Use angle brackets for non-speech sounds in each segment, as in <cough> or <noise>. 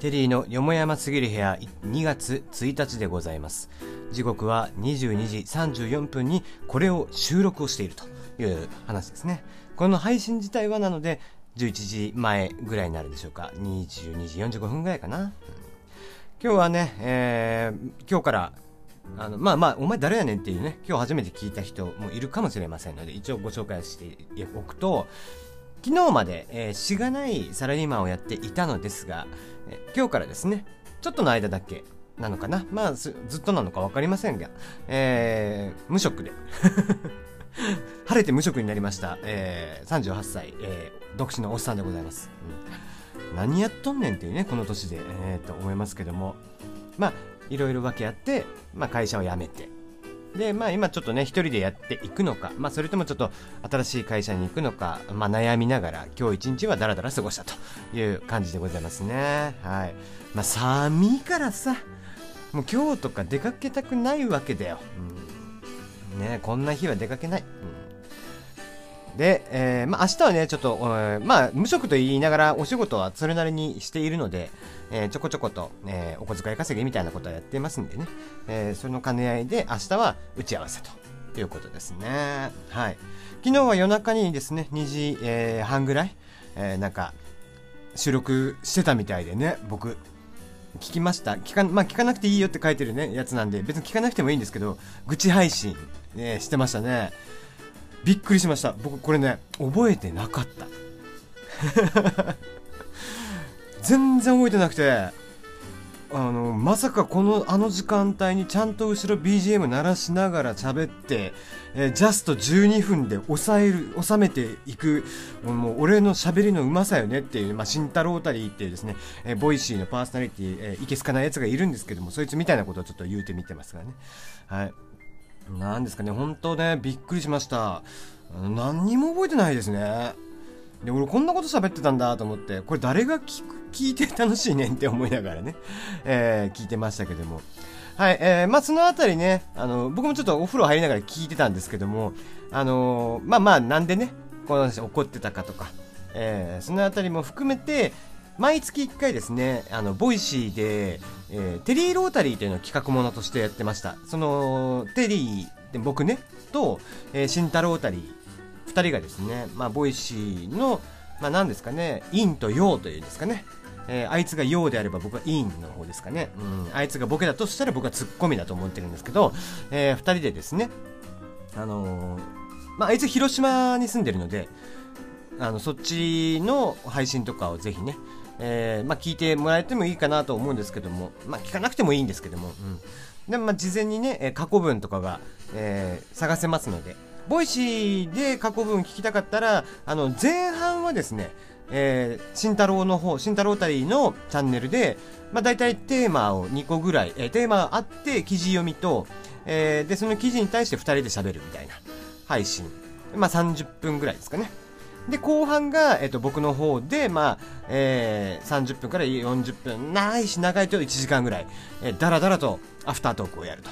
テリーのよもやますぎる部屋2月1日でございます。時刻は22時34分にこれを収録をしているという話ですね。この配信自体はなので11時前ぐらいになるでしょうか。22時45分ぐらいかな、今日はね、えー、今日からあのまあまあお前誰やねんっていうね今日初めて聞いた人もいるかもしれませんので一応ご紹介しておくと昨日まで、えー、しがないサラリーマンをやっていたのですが、えー、今日からですね、ちょっとの間だけなのかな？まあ、ずっとなのか分かりませんが、えー、無職で。<laughs> 晴れて無職になりました、えー、38歳、えー、独身のおっさんでございます。うん、何やっとんねんっていうね、この年で、えー、と思いますけども、まあ、いろいろ分けあって、まあ、会社を辞めて、で、まあ今ちょっとね、一人でやっていくのか、まあそれともちょっと新しい会社に行くのか、まあ悩みながら今日一日はダラダラ過ごしたという感じでございますね。はい。まあ寒いからさ、もう今日とか出かけたくないわけだよ。うん、ねこんな日は出かけない。うん、で、えー、まあ明日はね、ちょっとえ、まあ無職と言いながらお仕事はそれなりにしているので、えー、ちょこちょこと、え、お小遣い稼ぎみたいなことはやってますんでね、えー、その兼ね合いで明日は打ち合わせということですね。はい。昨日は夜中にですね、2時、え、半ぐらい、え、なんか、収録してたみたいでね、僕、聞きました聞か,、まあ、聞かなくていいよって書いてるね、やつなんで、別に聞かなくてもいいんですけど、愚痴配信、ね、してましたね。びっくりしました。僕、これね、覚えてなかった。<laughs> 全然覚えてなくてあのまさかこのあの時間帯にちゃんと後ろ BGM 鳴らしながら喋って、えー、ジャスト12分で抑える収めていくもう俺の喋りのうまさよねっていう、まあ、慎太郎たりっていうですね、えー、ボイシーのパーソナリティ、えー、いけすかないやつがいるんですけどもそいつみたいなことをちょっと言うてみてますがねはいなんですかね本当ねびっくりしました。何にも覚えてないですね。で俺こんなこと喋ってたんだと思ってこれ誰が聞く聞いて楽しいねん <laughs> って思いながらね、えー、聞いてましたけども。はい、えー、まあそのあたりねあの僕もちょっとお風呂入りながら聞いてたんですけどもあのー、まあまあなんでねこの話怒ってたかとか、えー、そのあたりも含めて毎月1回ですね、あの、ボイシーで、えー、テリーロータリーというのを企画ものとしてやってました。その、テリー、で僕ね、と、えー、シンタロータリー、2人がですね、まあ、ボイシーの、まあ、何ですかね、陰と陽というんですかね、えー、あいつが陽であれば僕は陰の方ですかね、うん、あいつがボケだとしたら僕はツッコミだと思ってるんですけど、えー、2人でですね、あのー、まあ、あいつ広島に住んでるので、あのそっちの配信とかをぜひね、えー、まあ、聞いてもらえてもいいかなと思うんですけども、まあ、聞かなくてもいいんですけども、うん、でまあ、事前にね、過去文とかが、えー、探せますので、ボイシーで過去文聞きたかったら、あの、前半はですね、えー、慎太郎の方、慎太郎たりのチャンネルで、まあ、大体テーマを2個ぐらい、えー、テーマあって記事読みと、えー、で、その記事に対して2人で喋るみたいな配信。まあ、30分ぐらいですかね。で、後半が、えっ、と、僕の方で、まあ、えー、30分から40分、ないし長いと1時間ぐらい、えー、だらだらとアフタートークをやる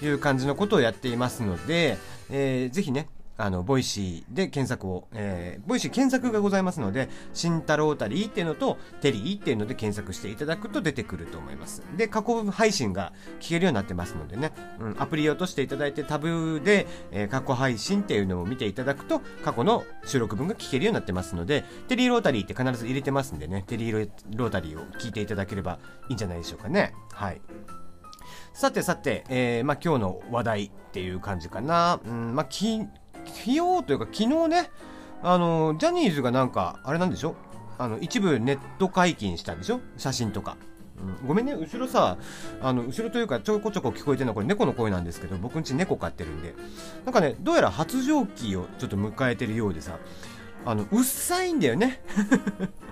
という感じのことをやっていますので、えー、ぜひね、あの、ボイシーで検索を、えー、ボイシー検索がございますので、新太郎タリーっていうのと、テリーっていうので検索していただくと出てくると思います。で、過去配信が聞けるようになってますのでね、うん、アプリを落としていただいてタブで、えー、過去配信っていうのを見ていただくと、過去の収録分が聞けるようになってますので、テリーロータリーって必ず入れてますんでね、テリーロータリーを聞いていただければいいんじゃないでしょうかね。はい。さてさて、えー、まあ、今日の話題っていう感じかな。うん、まあ、き、費用というか昨日ね、あの、ジャニーズがなんか、あれなんでしょ？あの、一部ネット解禁したんでしょ？写真とか。うん、ごめんね、後ろさ、あの、後ろというかちょこちょこ聞こえてるのはこれ猫の声なんですけど、僕んち猫飼ってるんで、なんかね、どうやら発情期をちょっと迎えてるようでさ、あの、うっさいんだよね。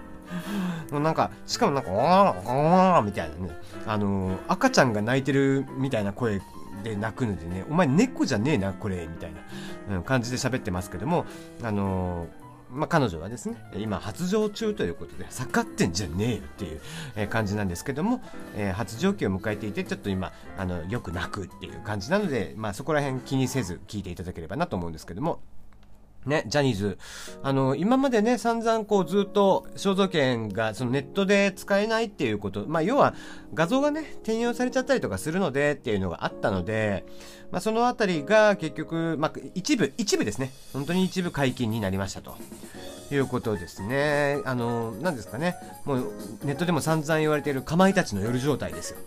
<laughs> なんか、しかもなんか、わーわーみたいなね。あの、赤ちゃんが泣いてるみたいな声で泣くのでね、お前猫じゃねえな、これ、みたいな、うん、感じで喋ってますけども、あのーまあ、彼女はですね、今発情中ということで、下がってんじゃねえよっていう、感じなんですけども、えー、発情期を迎えていて、ちょっと今、あの、よく泣くっていう感じなので、まあ、そこら辺気にせず聞いていただければなと思うんですけども、ね、ジャニーズ。あの、今までね、散々こうずっと肖像権がそのネットで使えないっていうこと、まあ要は画像がね、転用されちゃったりとかするのでっていうのがあったので、まあそのあたりが結局、まあ一部、一部ですね。本当に一部解禁になりましたと。いうことですね。あの、何ですかね。もうネットでも散々言われているかまいたちの夜状態ですよ。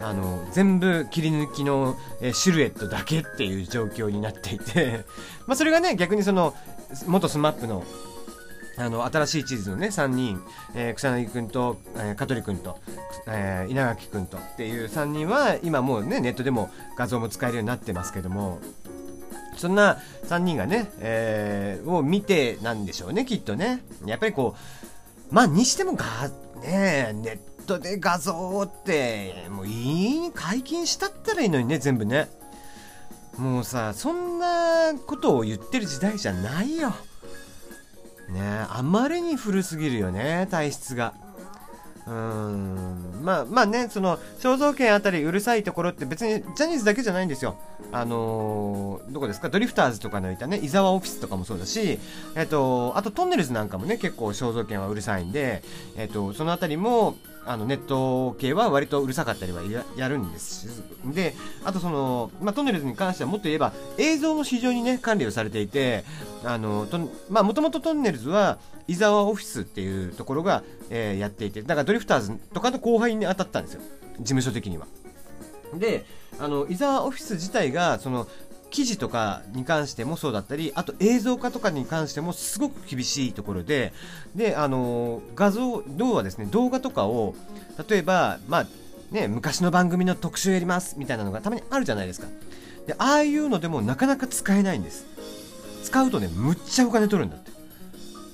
あの、全部切り抜きの、えシルエットだけっていう状況になっていて <laughs> まそれがね、逆にその、元スマップのあの新しい地図のね3人、えー、草薙君と、えー、香取君と、えー、稲垣君とっていう3人は今もうねネットでも画像も使えるようになってますけどもそんな3人がね、えー、を見てなんでしょうねきっとね。やっぱりこうまあにしてもがねネットで画像ってもういい解禁したったらいいのにね全部ね。もうさそんなことを言ってる時代じゃないよ。ねあまりに古すぎるよね体質が。うーんまあまあねその肖像権あたりうるさいところって別にジャニーズだけじゃないんですよ。あのー、どこですか？ドリフターズとかのいたね伊沢オフィスとかもそうだしえっ、とあとトンネルズなんかもね結構肖像権はうるさいんでえっ、とそのあたりもあのネット系は割とうるさかったりはやるんですであとその、まあ、トンネルズに関してはもっと言えば映像も非常にね管理をされていてあのとまあもともとトンネルズは伊沢オフィスっていうところが、えー、やっていてだからドリフターズとかの後輩に当たったんですよ。事務所的には。であの伊沢オフィス自体がその記事とかに関してもそうだったり、あと映像化とかに関してもすごく厳しいところで、で、あの、画像、動画ですね、動画とかを、例えば、まあ、ね、昔の番組の特集やりますみたいなのがたまにあるじゃないですか。で、ああいうのでもなかなか使えないんです。使うとね、むっちゃお金取るんだって。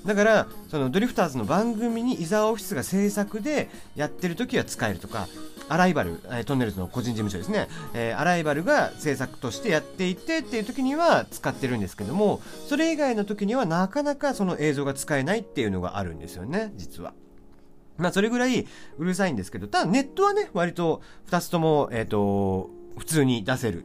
だから、そのドリフターズの番組に伊沢オフィスが制作でやってる時は使えるとか、アライバル、え、トンネルズの個人事務所ですね、えー、アライバルが制作としてやっていてっていう時には使ってるんですけども、それ以外の時にはなかなかその映像が使えないっていうのがあるんですよね、実は。まあ、それぐらいうるさいんですけど、ただネットはね、割と2つとも、えっ、ー、と、普通に出せる。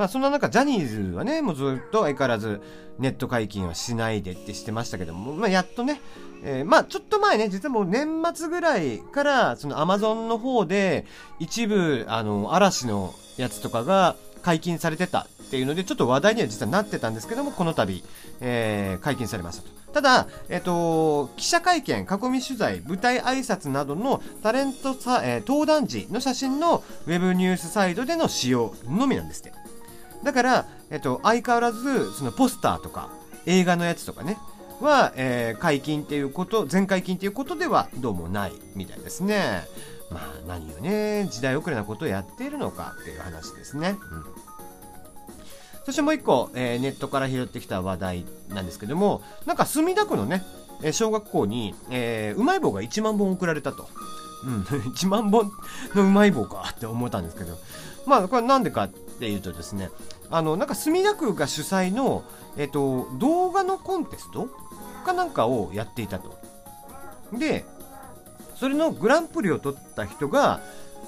まあ、そんな中、ジャニーズはね、もうずっと相変わらずネット解禁はしないでってしてましたけども、まあ、やっとね、えー、まあちょっと前ね、実はもう年末ぐらいから、そのアマゾンの方で、一部、あの、嵐のやつとかが解禁されてたっていうので、ちょっと話題には実はなってたんですけども、この度、えー、解禁されましたと。ただ、えっ、と、記者会見、囲み取材、舞台挨拶などのタレントさ、えー、登壇時の写真のウェブニュースサイドでの使用のみなんですって。だから、えっ、と、相変わらず、そのポスターとか、映画のやつとかね、は、えー、解禁っていうこと、全解禁っていうことではどうもないみたいですね。まあ何をね、時代遅れなことをやっているのかっていう話ですね。うん。そしてもう一個、えー、ネットから拾ってきた話題なんですけども、なんか墨田区のね、小学校に、えー、うまい棒が1万本送られたと。うん、<laughs> 1万本のうまい棒かって思ったんですけど、まあ、これなんでかていうとですね、あの、なんか墨田区が主催の、えっと、動画のコンテストかなんかをやっていたと。で、それのグランプリを取った人が、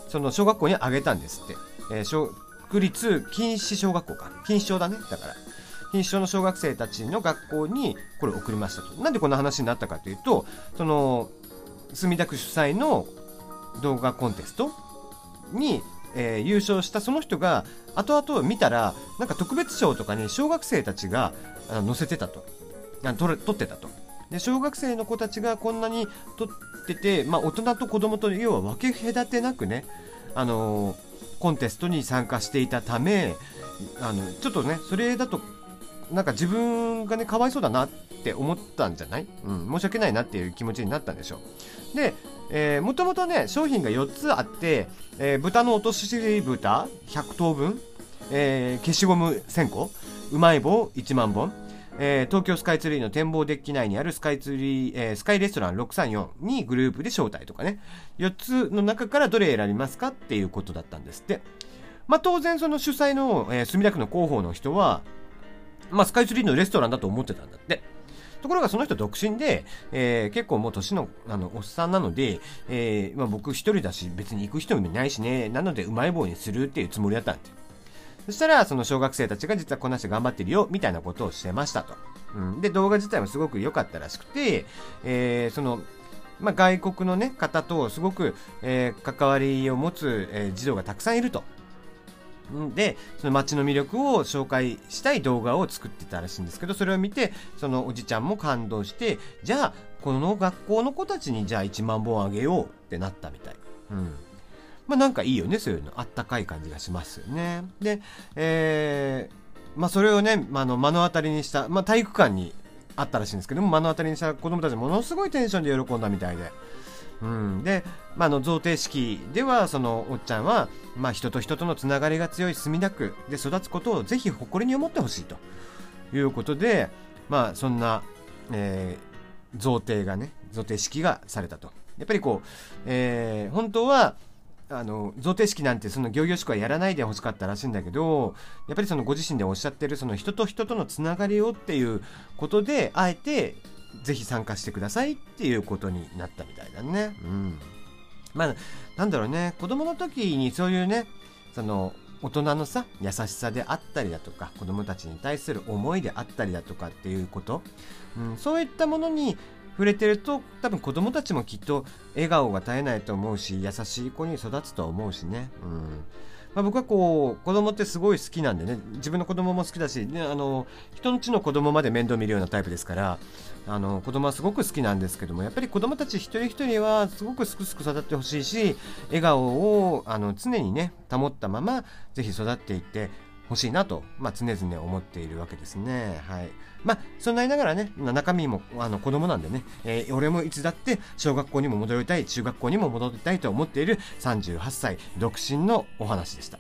その小学校にあげたんですって。えー、小区立禁止小学校か。禁止小だね。だから。禁止小の小学生たちの学校にこれ送りましたと。なんでこんな話になったかというと、その、墨田区主催の動画コンテストに、えー、優勝したその人が後々見たらなんか特別賞とかに小学生たちが載せてたと。取取ってたと。で小学生の子たちがこんなに取ってて、まあ、大人と子供と要は分け隔てなくね、あのー、コンテストに参加していたためあのちょっとねそれだとなんか自分がねかわいそうだなって思ったんじゃない、うん、申し訳ないなっていう気持ちになったんでしょう。で、えー、もともとね商品が4つあって、えー、豚の落とし豚100頭分、えー、消しゴム1000個うまい棒1万本えー、東京スカイツリーの展望デッキ内にあるスカイツリー、えー、スカイレストラン634にグループで招待とかね、4つの中からどれ選びますかっていうことだったんですって。まあ、当然その主催の、えー、墨田区の広報の人は、まあ、スカイツリーのレストランだと思ってたんだって。ところがその人独身で、えー、結構もう年のあのおっさんなので、えーまあ、僕一人だし別に行く人もいないしね、なのでうまい棒にするっていうつもりだったんですそしたら、その小学生たちが実はこんなして頑張ってるよ、みたいなことをしてましたと。うん、で、動画自体もすごく良かったらしくて、えー、その、まあ、外国の、ね、方とすごく、えー、関わりを持つ、えー、児童がたくさんいると。で、その街の魅力を紹介したい動画を作ってたらしいんですけど、それを見て、そのおじちゃんも感動して、じゃあ、この学校の子たちにじゃあ1万本あげようってなったみたい。うん。まあなんかいいよね、そういうの。あったかい感じがしますよね。で、えー、まあそれをね、まあ、の目の当たりにした、まあ体育館にあったらしいんですけども、目の当たりにした子供たちものすごいテンションで喜んだみたいで。うん、で、まあ、の贈呈式ではそのおっちゃんは、まあ、人と人とのつながりが強い墨田区で育つことをぜひ誇りに思ってほしいと。いうことで、まあ、そんな、えー、贈呈がね贈呈式がされたと。やっぱりこう、えー、本当はあの贈呈式なんてその行々しくはやらないでほしかったらしいんだけどやっぱりそのご自身でおっしゃってるその人と人とのつながりをっていうことであえてぜひ参加してくださいっていうことになったみたいだね。うん。まあ、なんだろうね、子供の時にそういうね、その、大人のさ、優しさであったりだとか、子供たちに対する思いであったりだとかっていうこと、うん、そういったものに触れてると、多分子供たちもきっと笑顔が絶えないと思うし、優しい子に育つと思うしね。うんまあ、僕はこう子供ってすごい好きなんでね。自分の子供も好きだし、ね、あの人のうちの子供まで面倒見るようなタイプですからあの子供はすごく好きなんですけどもやっぱり子供たち一人一人はすごくすくすく育ってほしいし笑顔をあの常にね保ったままぜひ育っていって欲しいなと、まあ、常々思っているわけですね。はい。まあ、そんなりながらね、中身もあの子供なんでね、えー、俺もいつだって小学校にも戻りたい、中学校にも戻りたいと思っている38歳独身のお話でした。